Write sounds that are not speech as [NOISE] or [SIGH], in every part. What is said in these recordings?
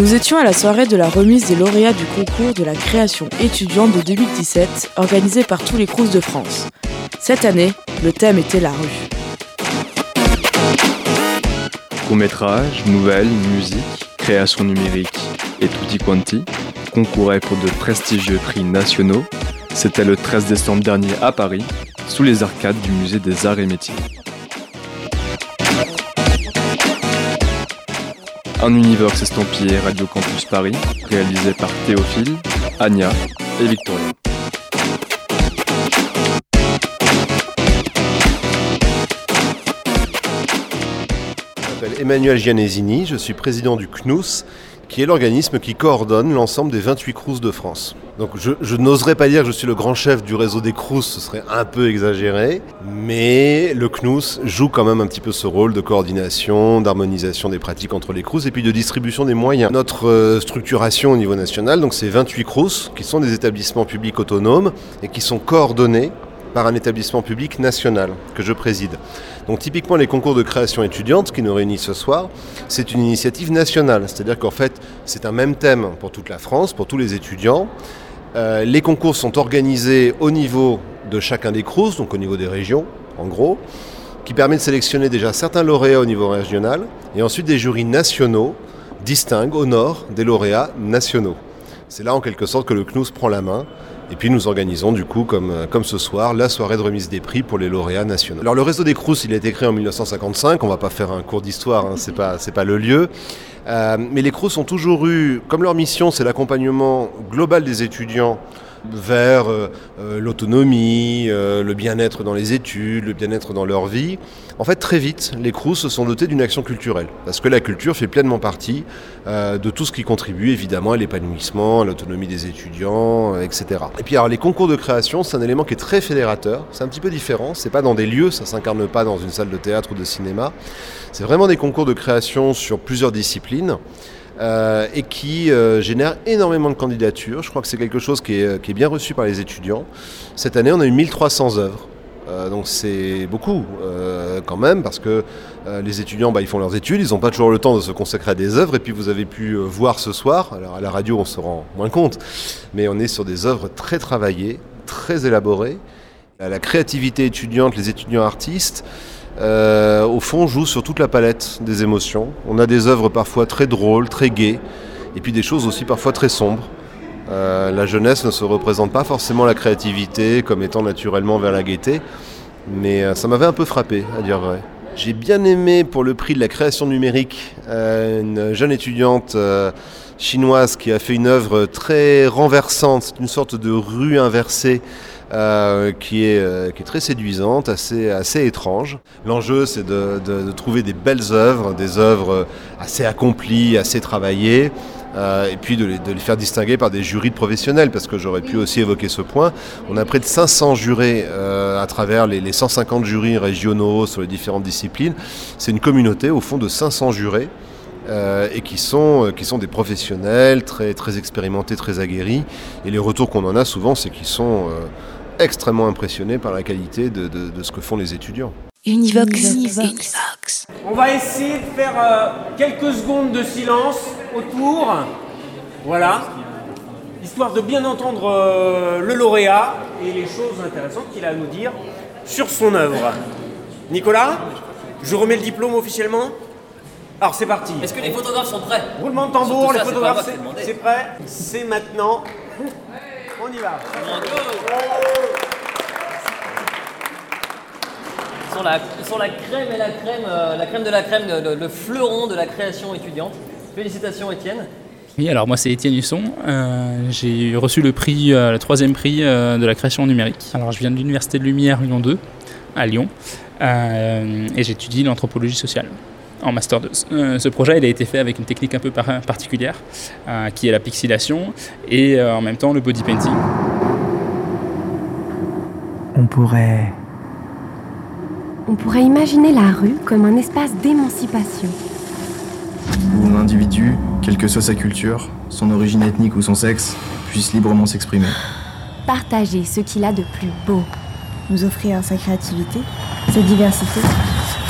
Nous étions à la soirée de la remise des lauréats du concours de la création étudiante de 2017 organisé par tous les CRUS de France. Cette année, le thème était la rue. Court-métrage, nouvelles, musique, création numérique et tutti quanti concouraient pour de prestigieux prix nationaux. C'était le 13 décembre dernier à Paris, sous les arcades du musée des arts et métiers. Un Univox estampillé Radio Campus Paris, réalisé par Théophile, Anya et Victoria. Je m'appelle Emmanuel Gianesini, je suis président du CNUS, qui est l'organisme qui coordonne l'ensemble des 28 CRUS de France. Donc je, n'oserais pas dire que je suis le grand chef du réseau des CRUS, ce serait un peu exagéré, mais le CNUS joue quand même un petit peu ce rôle de coordination, d'harmonisation des pratiques entre les CRUS et puis de distribution des moyens. Notre euh, structuration au niveau national, donc c'est 28 CRUS qui sont des établissements publics autonomes et qui sont coordonnés par un établissement public national que je préside. Donc typiquement les concours de création étudiante qui nous réunissent ce soir, c'est une initiative nationale, c'est-à-dire qu'en fait c'est un même thème pour toute la France, pour tous les étudiants. Euh, les concours sont organisés au niveau de chacun des CRUS, donc au niveau des régions en gros, qui permet de sélectionner déjà certains lauréats au niveau régional et ensuite des jurys nationaux distinguent nord des lauréats nationaux. C'est là en quelque sorte que le CNUS prend la main et puis nous organisons du coup, comme, euh, comme ce soir, la soirée de remise des prix pour les lauréats nationaux. Alors le réseau des Crous, il a été créé en 1955, on va pas faire un cours d'histoire, hein, c'est pas, pas le lieu. Euh, mais les Crous ont toujours eu, comme leur mission c'est l'accompagnement global des étudiants vers euh, euh, l'autonomie, euh, le bien-être dans les études, le bien-être dans leur vie. En fait, très vite, les CRUS se sont dotés d'une action culturelle, parce que la culture fait pleinement partie de tout ce qui contribue évidemment à l'épanouissement, à l'autonomie des étudiants, etc. Et puis alors les concours de création, c'est un élément qui est très fédérateur, c'est un petit peu différent, c'est pas dans des lieux, ça s'incarne pas dans une salle de théâtre ou de cinéma, c'est vraiment des concours de création sur plusieurs disciplines. Euh, et qui euh, génère énormément de candidatures. Je crois que c'est quelque chose qui est, est, bien reçu par les étudiants. Cette année, on a eu 1300 œuvres. Euh, donc c'est beaucoup euh, quand même parce que euh, les étudiants bah, ils font leurs études, ils n'ont pas toujours le temps de se consacrer à des œuvres et puis vous avez pu voir ce soir, alors à la radio on se rend moins compte, mais on est sur des œuvres très travaillées, très élaborées. La créativité étudiante, les étudiants artistes, euh, au fond, joue sur toute la palette des émotions. On a des œuvres parfois très drôles, très gaies, et puis des choses aussi parfois très sombres. Euh, la jeunesse ne se représente pas forcément la créativité comme étant naturellement vers la gaieté, mais euh, ça m'avait un peu frappé, à dire vrai. J'ai bien aimé pour le prix de la création numérique une jeune étudiante chinoise qui a fait une œuvre très renversante, c'est une sorte de rue inversée euh, qui, est, euh, qui est très séduisante, assez, assez étrange. L'enjeu, c'est de, de, de, trouver des belles œuvres, des œuvres assez accomplies, assez travaillées. Euh, et puis de les, de les, faire distinguer par des jurys de professionnels, parce que j'aurais pu aussi évoquer ce point. On a près de 500 jurés euh, à travers les, les, 150 jurys régionaux sur les différentes disciplines. C'est une communauté, au fond, de 500 jurés. Euh, et qui sont, qui sont des professionnels très, très expérimentés, très aguerris. Et les retours qu'on en a souvent, c'est qu'ils sont extrêmement impressionnés par la qualité de, de, de, ce que font les étudiants. Univox. Univox. Univox. On va essayer de faire euh, quelques secondes de silence autour. Voilà. Histoire de bien entendre euh, le lauréat et les choses intéressantes qu'il a à nous dire sur son œuvre. Nicolas, je remets le diplôme officiellement alors c'est parti. Est-ce que les photographes sont prêts? Roulement de tambour, les photographes, c'est prêt C'est maintenant. On y va. Ils sont, la, ils sont la crème et la crème, euh, la crème de la crème, le, le, le, fleuron de la création étudiante. Félicitations Étienne. Oui, alors moi c'est Étienne Husson. Euh, j'ai reçu le prix, euh, le troisième prix euh, de la création numérique. Alors je viens de l'Université de Lumière Lyon 2 à Lyon euh, et j'étudie l'anthropologie sociale en master 2. Euh, ce projet il a été fait avec une technique un peu par- particulière euh, qui est la pixelation et euh, en même temps le body painting. On pourrait... On pourrait imaginer la rue comme un espace d'émancipation. où un individu, quelle que soit sa culture, son origine ethnique ou son sexe, puisse librement s'exprimer. Partager ce qu'il a de plus beau. Nous offrir sa créativité, sa diversité.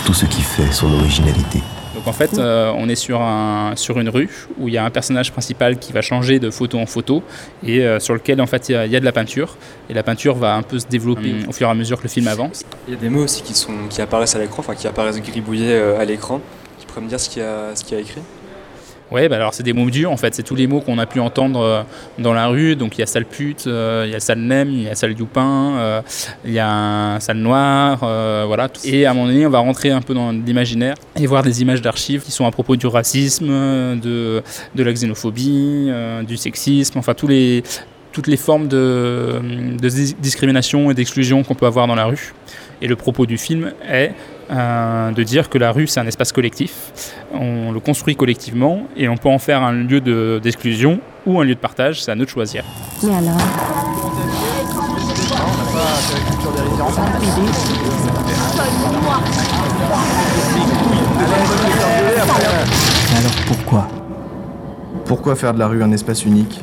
Tout ce qui fait son originalité. Donc en fait, euh, on est sur, un, sur une rue où il y a un personnage principal qui va changer de photo en photo et euh, sur lequel en fait il y, a- il y a de la peinture et la peinture va un peu se développer au fur et à mesure que le film avance. Il y a des mots aussi qui, sont, qui apparaissent à l'écran, enfin qui apparaissent gribouillés euh, à l'écran. Tu pourrais me dire ce qu'il y a, ce qu'il y a écrit Ouais, bah alors c'est des mots durs en fait, c'est tous les mots qu'on a pu entendre euh, dans la rue. Donc il y a sale pute, euh, il y a sale nem, il y a sale youpin, euh, il y a sale noir, voilà. Et à un moment donné, on va rentrer un peu dans l'imaginaire et voir des images d'archives qui sont à propos du racisme, de, de la xénophobie, du sexisme, enfin tous les, toutes les formes de, de dis- discrimination et d'exclusion qu'on peut avoir dans la rue. Et le propos du film est euh, de dire que la rue, c'est un espace collectif. On le construit collectivement et on peut en faire un lieu de- d'exclusion ou un lieu de partage. C'est à nous de choisir. Mais alors Mais alors pourquoi? Pourquoi faire de la rue un espace unique?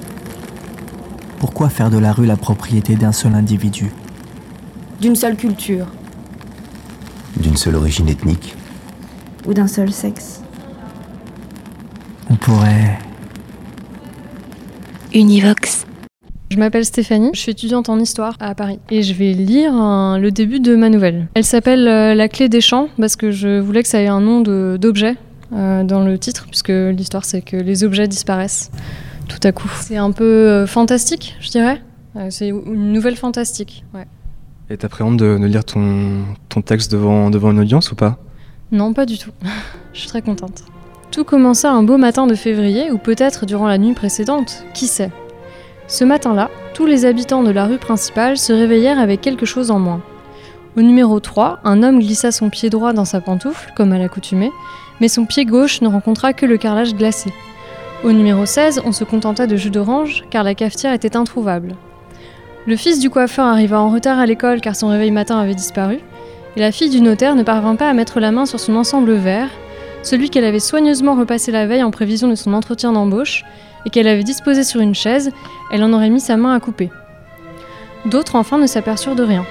Pourquoi faire de la rue la propriété d'un seul individu? D'une seule culture D'une seule origine ethnique. ou d'un seul sexe. On pourrait... Univox. Je m'appelle Stéphanie, je suis étudiante en histoire à Paris et je vais lire un- le début de ma nouvelle. Elle s'appelle euh, La clé des champs parce que je voulais que ça ait un nom d'objet euh, dans le titre puisque l'histoire c'est que les objets disparaissent tout à coup. C'est un peu euh, fantastique, je dirais. Euh, c'est une nouvelle fantastique, ouais. Et t'appréhendes de, de lire ton, texte devant une audience ou pas? Non, pas du tout. [LAUGHS] Je suis très contente. Tout commença un beau matin de février, ou peut-être durant la nuit précédente, qui sait? Ce matin-là, tous les habitants de la rue principale se réveillèrent avec quelque chose en moins. Au numéro 3, un homme glissa son pied droit dans sa pantoufle, comme à l'accoutumée, mais son pied gauche ne rencontra que le carrelage glacé. Au numéro 16, on se contenta de jus d'orange, car la cafetière était introuvable. Le fils du coiffeur arriva en retard à l'école car son réveil matin avait disparu, et la fille du notaire ne parvint pas à mettre la main sur son ensemble vert, celui qu'elle avait soigneusement repassé la veille en prévision de son entretien d'embauche, et qu'elle avait disposé sur une chaise, elle en aurait mis sa main à couper. D'autres enfin ne s'aperçurent de rien.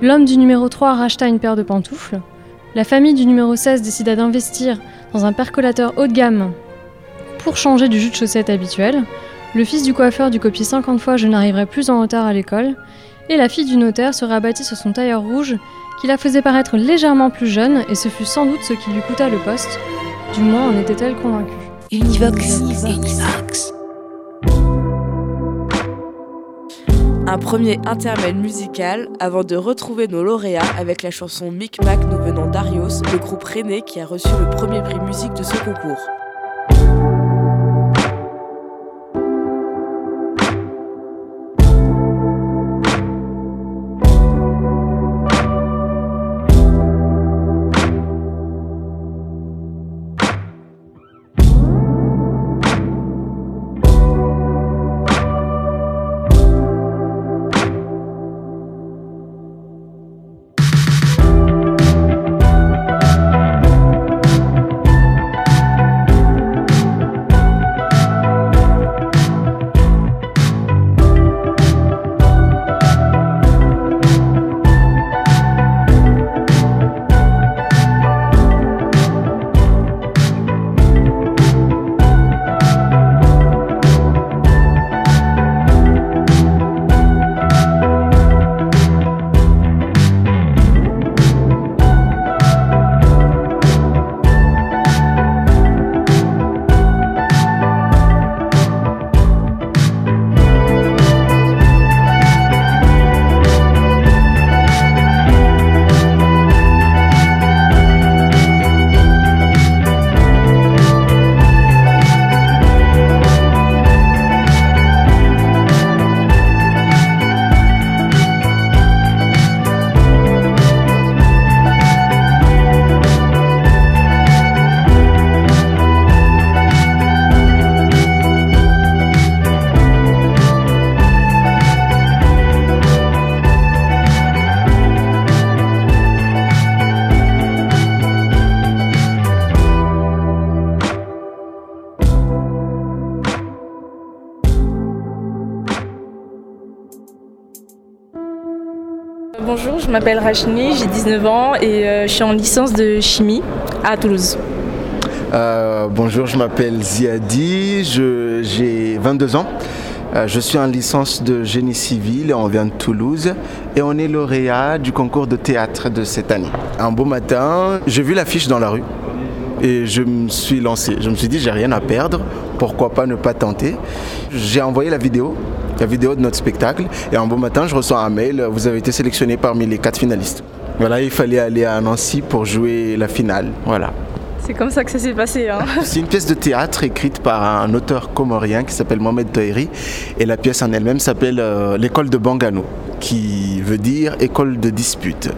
L'homme du numéro 3 racheta une paire de pantoufles, la famille du numéro 16 décida d'investir dans un percolateur haut de gamme pour changer du jus de chaussette habituel, le fils du coiffeur dut copier 50 fois Je n'arriverai plus en retard à l'école, et la fille du notaire se rabattit sur son tailleur rouge qui la faisait paraître légèrement plus jeune, et ce fut sans doute ce qui lui coûta le poste. Du moins en était-elle convaincue. Univox. Univox. Un premier intermède musical avant de retrouver nos lauréats avec la chanson Micmac nous venant d'Arios, le groupe René qui a reçu le premier prix musique de ce concours. M'appelle Rachni, j'ai 19 ans et euh, je suis en licence de chimie à Toulouse. Euh, bonjour, je m'appelle Ziadi, je- j'ai 22 ans. Euh, je suis en licence de génie civil on vient de Toulouse et on est lauréat du concours de théâtre de cette année. Un beau matin, j'ai vu l'affiche dans la rue et je me suis lancé. Je me suis dit, j'ai rien à perdre, pourquoi pas ne pas tenter? J'ai envoyé la vidéo, la vidéo de notre spectacle et un beau matin, je reçois un mail, vous avez été sélectionné parmi les quatre finalistes. Voilà, il fallait aller à Nancy pour jouer la finale. Voilà. C'est comme ça que ça s'est passé. hein. [LAUGHS] C'est une pièce de théâtre écrite par un auteur comorien qui s'appelle Mohamed Toheri et la pièce en elle-même s'appelle euh, l'école de Bangano qui veut dire école de dispute.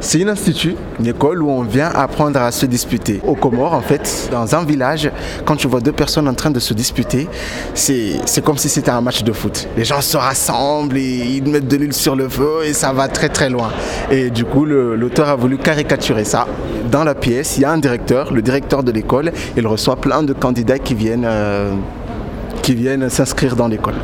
C'est une institut, une école où on vient apprendre à se disputer. Au Comores, en fait, dans un village, quand tu vois deux personnes en train de se disputer, c'est comme si c'était un match de foot. Les gens se rassemblent et ils mettent de l'huile sur le feu et ça va très très loin. Et du coup, l'auteur a voulu caricaturer ça. Dans la pièce, il y a un directeur, le directeur de l'école, il reçoit plein de candidats qui viennent, euh, qui viennent s'inscrire dans l'école.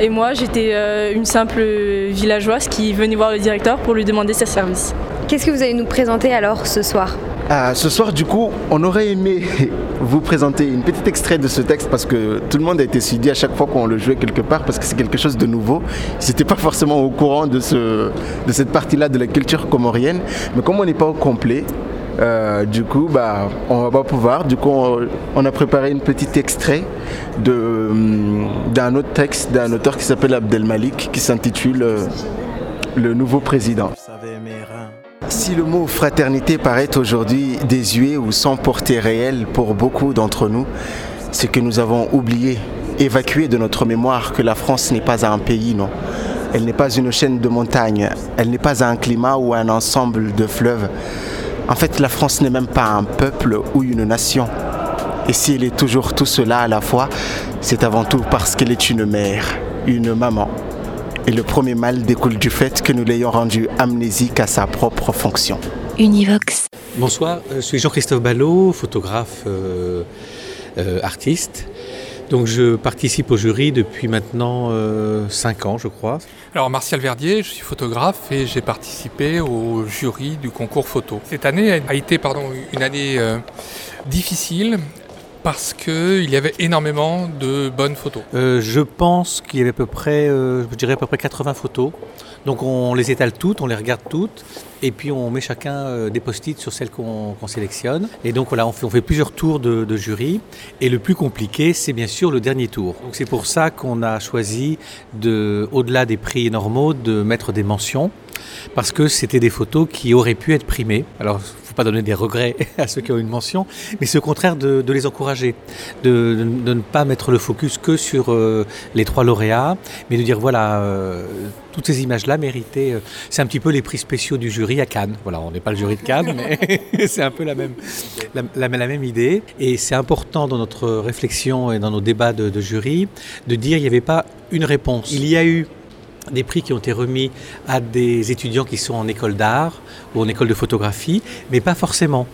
Et moi, j'étais euh, une simple villageoise qui venait voir le directeur pour lui demander ses services. Qu'est-ce que vous allez nous présenter alors ce soir Euh, ce soir, du coup, on aurait aimé [LAUGHS] vous présenter une petite extrait de ce texte parce que tout le monde a été suivi à chaque fois qu'on le jouait quelque part parce que c'est quelque chose de nouveau. Ils n'étaient pas forcément au courant de, ce, de cette partie-là de la culture comorienne. Mais comme on n'est pas au complet, euh, du coup, bah, on va pas pouvoir. Du coup, on, on a préparé une petite extrait de, hum, d'un autre texte d'un auteur qui s'appelle Abdel Malik qui s'intitule euh, Le nouveau président. Si le mot fraternité paraît aujourd'hui désuet ou sans portée réelle pour beaucoup d'entre nous, c'est que nous avons oublié, évacué de notre mémoire que la France n'est pas un pays, non. Elle n'est pas une chaîne de montagnes, elle n'est pas un climat ou un ensemble de fleuves. En fait, la France n'est même pas un peuple ou une nation. Et si elle est toujours tout cela à la fois, c'est avant tout parce qu'elle est une mère, une maman. Et le premier mal découle du fait que nous l'ayons rendu amnésique à sa propre fonction. Univox. Bonsoir, euh, je suis Jean-Christophe Ballot, photographe, euh, euh, artiste. Donc je participe au jury depuis maintenant 5 ans, je crois. Alors Martial Verdier, je suis photographe et j'ai participé au jury du concours photo. Cette année a été pardon, une année euh, difficile parce qu'il y avait énormément de bonnes photos. Euh, je pense qu'il y avait à peu près, euh, je dirais à peu près 80 photos. Donc on les étale toutes, on les regarde toutes, et puis on met chacun euh, des post-it sur celles qu'on sélectionne. Et donc voilà, on fait, plusieurs tours de, jury. Et le plus compliqué, c'est bien sûr le dernier tour. C'est pour ça qu'on a choisi, de, au-delà des prix normaux, de mettre des mentions, parce que c'était des photos qui auraient pu être primées. Alors pas donner des regrets [LAUGHS] à ceux qui ont une mention, mais c'est au contraire de, les encourager, de, ne pas mettre le focus que sur euh, les trois lauréats, mais de dire voilà, euh, toutes ces images-là méritaient. euh, c'est un petit peu les prix spéciaux du jury à Cannes. Voilà, on n'est pas le jury de Cannes, mais [LAUGHS] c'est un peu la même, la même idée. Et c'est important dans notre réflexion et dans nos débats de, de jury de dire il n'y avait pas une réponse. Il y a eu des prix qui ont été remis à des étudiants qui sont en école d'art ou en école de photographie, mais pas forcément.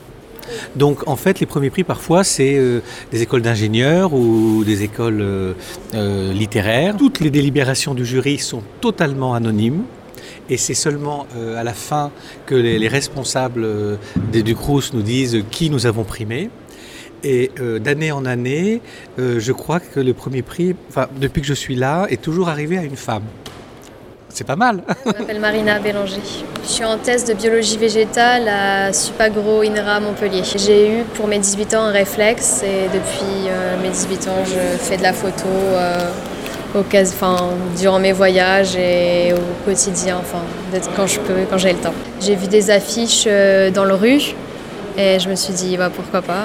Donc en fait, les premiers prix parfois c'est euh, des écoles d'ingénieurs ou des écoles euh, euh, littéraires. Toutes les délibérations du jury sont totalement anonymes. Et c'est seulement à la fin que les, les responsables des- du CRUS nous disent qui nous avons primé. Et d'année en année, je crois que le premier prix, depuis que je suis là, est toujours arrivé à une femme. C'est pas mal. Je m'appelle Marina Bélanger. Je suis en thèse de biologie végétale à Supagro INRA Montpellier. J'ai eu pour mes 18 ans un réflexe et depuis euh, mes 18 ans je fais de la photo euh, au cas- enfin, durant mes voyages et au quotidien, enfin, quand je peux, quand j'ai le temps. J'ai vu des affiches euh, dans le rue et je me suis dit bah, pourquoi pas.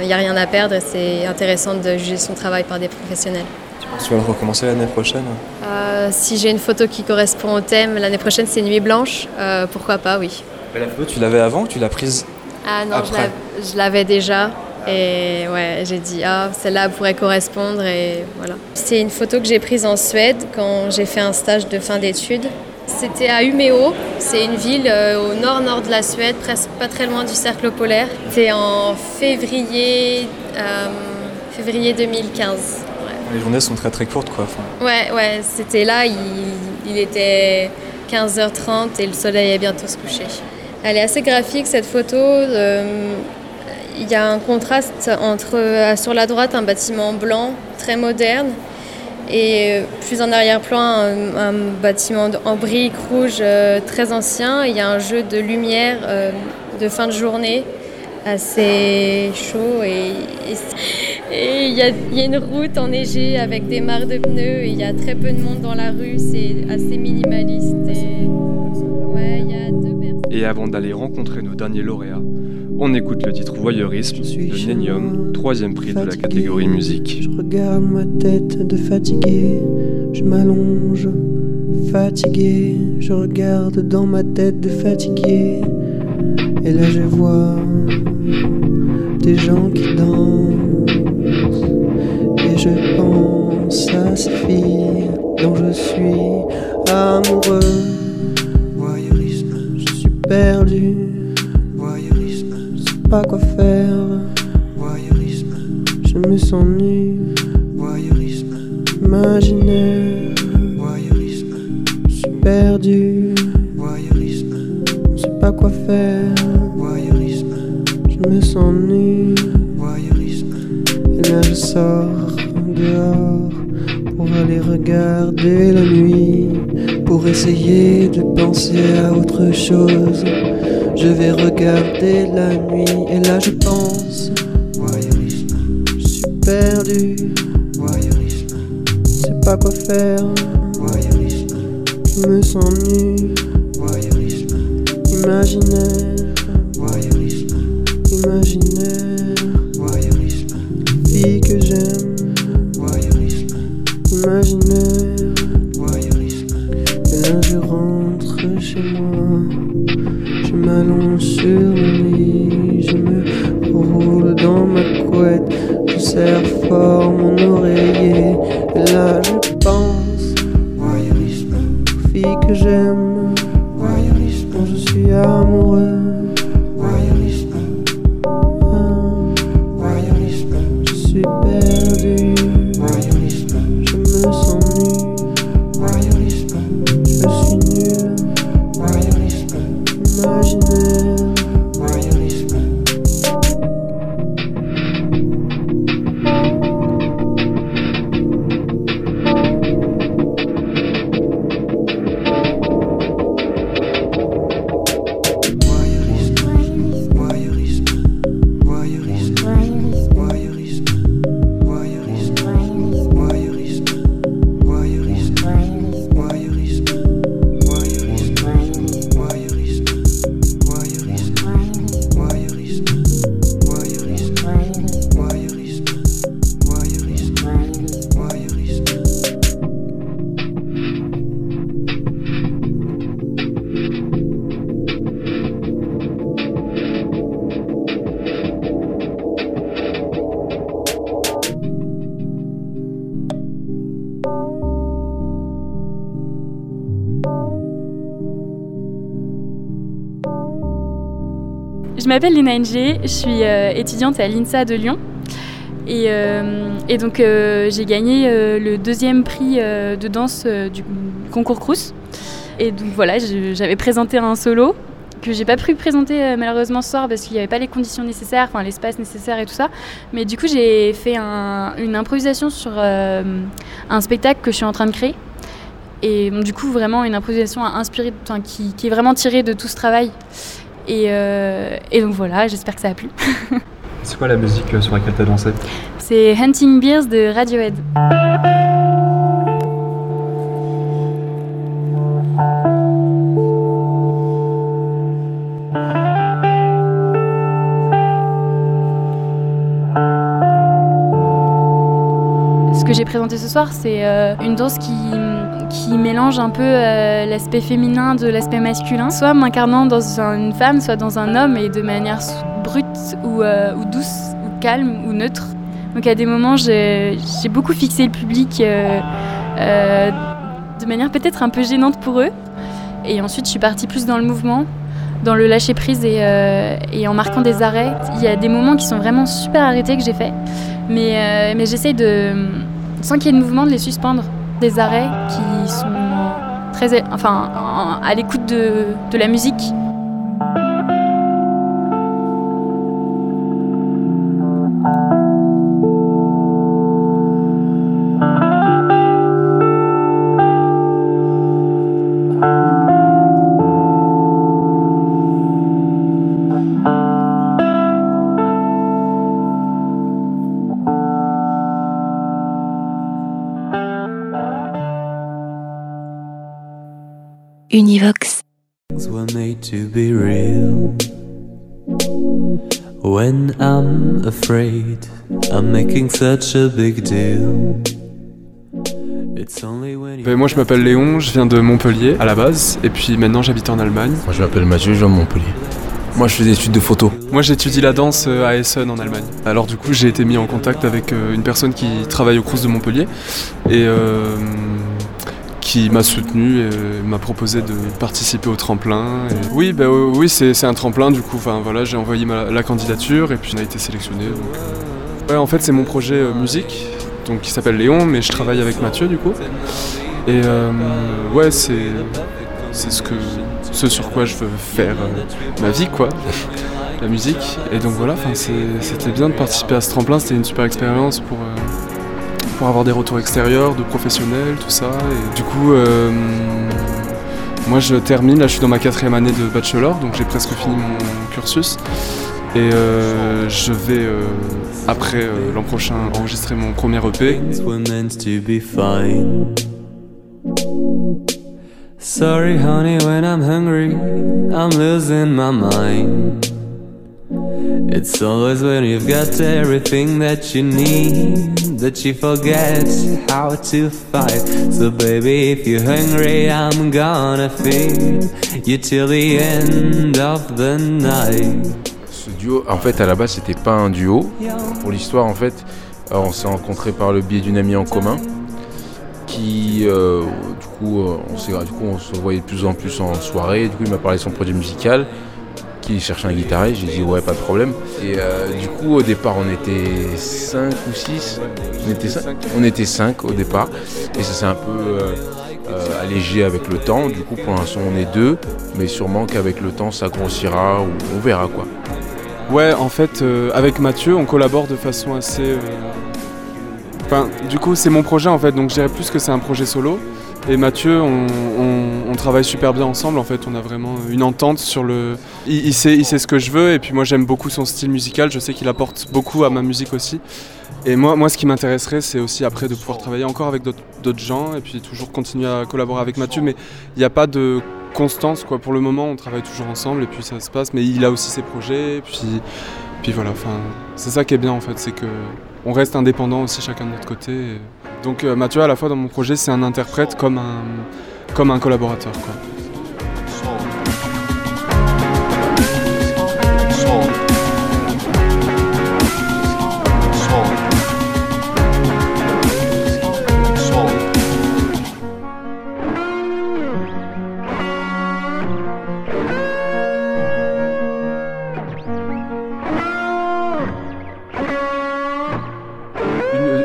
Il n'y a rien à perdre et c'est intéressant de juger son travail par des professionnels. Tu vas le recommencer l'année prochaine Euh, si j'ai une photo qui correspond au thème, l'année prochaine c'est Nuit Blanche, euh, pourquoi pas, oui. Mais La photo, tu l'avais avant ou tu l'as prise Ah non, je Après. je l'avais déjà. Et ouais, j'ai dit, ah, celle-là pourrait correspondre. Et voilà. C'est une photo que j'ai prise en Suède quand j'ai fait un stage de fin d'études. C'était à Umeå, c'est une ville euh, au nord-nord de la Suède, presque pas très loin du cercle polaire. C'était en février, euh, février 2015. Les journées sont très très courtes quoi. Ouais, ouais, c'était là, il, était 15h30 et le soleil est bientôt se coucher. Elle est assez graphique cette photo. Euh, il y a un contraste entre euh, sur la droite un bâtiment blanc très moderne et plus en arrière-plan un bâtiment en briques rouges très ancien. Il y a un jeu de lumière de fin de journée assez chaud et il y, y, a une route enneigée avec des mares de pneus et il y a très peu de monde dans la rue, c'est assez minimaliste. Et... Ouais, y a deux personnes. et avant d'aller rencontrer nos derniers lauréats, on écoute le titre Voyeurisme de Nenium, troisième prix de la catégorie musique. Je regarde ma tête de fatigué, je m'allonge, fatigué, je regarde dans ma tête de fatigué. Et là je vois des gens qui dansent. Et je pense à ces filles dont je suis amoureux. Voyeurisme, je suis perdu. Voyeurisme, je sais pas quoi faire. Voyeurisme, je me sens nu. Voyeurisme, imaginaire. Chose. Je vais regarder la nuit et là je pense. Voyeurisme, je suis perdu. Voyeurisme, je sais pas quoi faire. Voyeurisme, je me sens nu. Voyeurisme, imaginaire. Voyeurisme, imaginaire. Je m'appelle Lina NG, je suis euh, étudiante à l'INSA de Lyon. Et, euh, donc euh, j'ai gagné le deuxième prix de danse du concours Crous. Et donc voilà, j'avais présenté un solo que j'ai pas pu présenter malheureusement ce soir parce qu'il n'y avait pas les conditions nécessaires, enfin l'espace nécessaire et tout ça. Mais du coup j'ai fait un- une improvisation sur un spectacle que je suis en train de créer. Et du coup vraiment une improvisation inspirée, qui, qui est vraiment tirée de tout ce travail. Et, euh, et donc voilà, j'espère que ça a plu. [LAUGHS] C'est quoi la musique sur laquelle t'as dansé? C'est Hunting Beers de Radiohead. Que j'ai présenté ce soir, c'est euh, une danse qui, qui mélange un peu euh, l'aspect féminin de l'aspect masculin, soit m'incarnant dans un- une femme, soit dans un homme, et de manière brute ou, euh, ou douce, ou calme, ou neutre. Donc à des moments, j'ai beaucoup fixé le public de manière peut-être un peu gênante pour eux. Et ensuite, je suis partie plus dans le mouvement, dans le lâcher prise et, et en marquant des arrêts. Il y a des moments qui sont vraiment super arrêtés que j'ai fait, mais, mais j'essaye de, sans qu'il y ait de mouvement, de les suspendre. Des arrêts qui sont très, enfin, à l'écoute de, de la musique. Univox. were made to be real. When I'm afraid, I'm making such a big deal. Ben, moi je m'appelle Léon, je viens de Montpellier à la base, et puis maintenant j'habite en Allemagne. Moi je m'appelle Mathieu, je viens de Montpellier. Moi je fais des études de photo. Moi j'étudie la danse euh, à Essen en Allemagne. Alors du coup j'ai été mis en contact avec euh, une personne qui travaille au Crous de Montpellier et euh, qui m'a soutenu et m'a proposé de participer au tremplin. Oui, euh, oui c'est un tremplin du coup. Enfin voilà, j'ai envoyé ma- la candidature et puis on a été sélectionné. donc. Ouais, en fait c'est mon projet euh, musique, donc qui s'appelle Léon, mais je travaille avec Mathieu du coup. Et euh, ouais, c'est ce que ce sur quoi je veux faire euh, ma vie quoi, [LAUGHS] la musique. Et donc voilà, c'était bien de participer à ce tremplin, c'était une super expérience pour pour avoir des retours extérieurs, de professionnels, tout ça. Et du coup, euh, moi je termine, là je suis dans ma quatrième année de bachelor, donc j'ai presque fini mon cursus. Et euh, je vais euh, après l'an prochain enregistrer mon premier EP. Sorry, honey, when I'm hungry, I'm losing my mind. It's always when you've got everything that you need that you forget how to fight. So, baby, if you're hungry, I'm gonna feed you till the end of the night. Ce duo, en fait, à la base, c'était pas un duo. Pour l'histoire, en fait, euh, on s'est rencontrés par le biais d'une amie en commun qui, euh, du coup, euh, on du coup, on se voyait de plus en plus en soirée. Du coup, il m'a parlé de son projet musical, qu'il cherchait un guitariste. J'ai dit ouais, pas de problème. Et euh, du coup, au départ, on était 5 ou 6. On était 5 On était 5 au départ. Et ça s'est un peu euh, euh, allégé avec le temps. Du coup, pour l'instant, on est deux. Mais sûrement qu'avec le temps, ça grossira ou on verra quoi. Ouais, en fait, avec Mathieu, on collabore de façon assez. Enfin, du coup, c'est mon projet en fait, donc je dirais plus que c'est un projet solo. Et Mathieu, on, on- on travaille super bien ensemble en fait, on a vraiment une entente sur le. Il, sait, il sait ce que je veux, et puis moi j'aime beaucoup son style musical, je sais qu'il apporte beaucoup à ma musique aussi. Et moi, moi ce qui m'intéresserait, c'est aussi après de pouvoir travailler encore avec d'autres gens, et puis toujours continuer à collaborer avec Mathieu, mais il n'y a pas de constance quoi. Pour le moment, on travaille toujours ensemble, et puis ça se passe, mais il a aussi ses projets, et puis. Puis voilà, enfin, c'est ça qui est bien en fait, c'est que on reste indépendant aussi chacun de notre côté. Donc euh, Mathieu, à la fois dans mon projet, c'est un interprète comme un, comme un collaborateur. Quoi.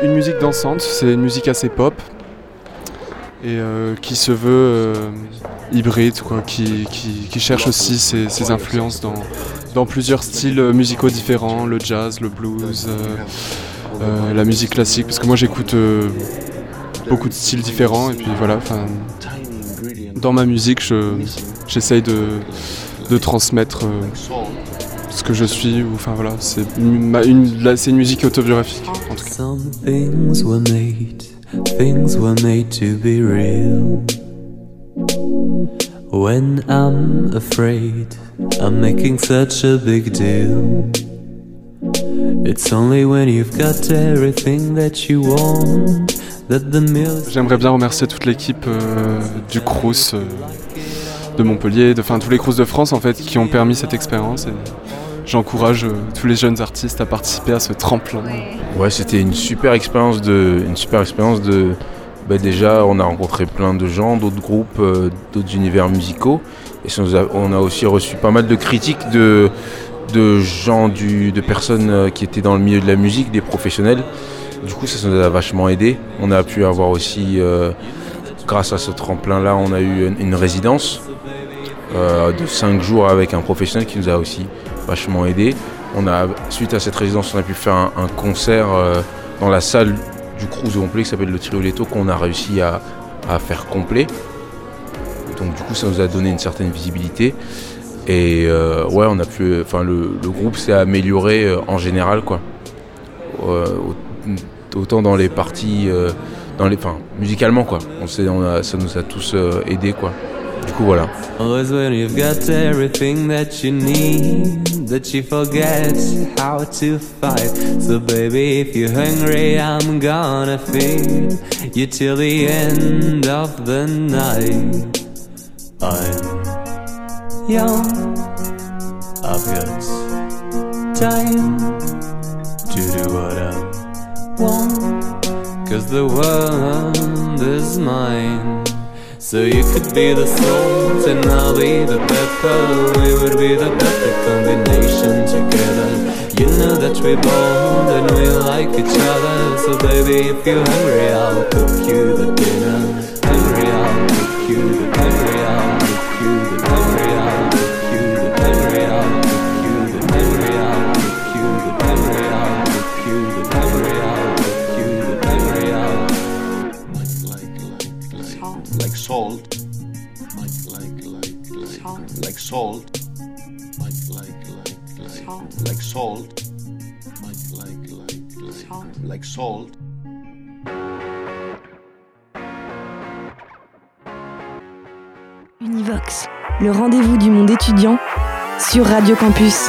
Une, musique dansante, c'est une musique assez pop et euh, qui se veut euh, hybride, quoi, qui, qui- cherche aussi ses, influences dans, dans plusieurs styles musicaux différents, le jazz, le blues, euh, euh, la musique classique, parce que moi j'écoute euh, beaucoup de styles différents et puis voilà, dans ma musique je- j'essaye de, de transmettre euh, ce que je suis, ou enfin voilà, c'est une, une musique autobiographique en tout cas. Things were made, to be real. When I'm afraid, I'm making such a big deal. It's only when you've got everything that you want that the meal J'aimerais bien remercier toute l'équipe euh, du Crous euh, de Montpellier, de, enfin tous les Crous de France en fait, qui ont permis cette expérience. Et j'encourage euh, tous les jeunes artistes à participer à ce tremplin. Ouais, c'était une super expérience de, une super expérience de. bah, déjà, on a rencontré plein de gens, d'autres groupes, euh, d'autres univers musicaux, et ça nous a- on a aussi reçu pas mal de critiques de, de gens, du, de personnes euh, qui étaient dans le milieu de la musique, des professionnels. Du coup, ça, ça nous a vachement aidé. On a pu avoir aussi euh, grâce à ce tremplin-là, on a eu une, une résidence euh, de 5 jours avec un professionnel qui nous a aussi vachement aidé. On a, suite à cette résidence, on a pu faire un, concert euh, dans la salle du de Montpellier qui s'appelle le Trioletto qu'on a réussi à, faire complet. Donc du coup, ça nous a donné une certaine visibilité. Et euh, ouais, on a pu, enfin le, groupe s'est amélioré euh, en général quoi. Au- autant dans les parties, dans les, enfin musicalement quoi. On ça nous a tous aidés quoi. Du coup voilà. Always when you've got everything that you need, that you forget how to fight. So baby, if you're hungry, I'm gonna feed you till the end of the night. I'm young, I've got time to do what I want, cause the world is mine. So you could be the salt and I'll be the pepper. We would be the perfect combination together. You know that we bond and we like each other. So baby, if you're hungry, I'll cook you the dinner. Sur Radio Campus.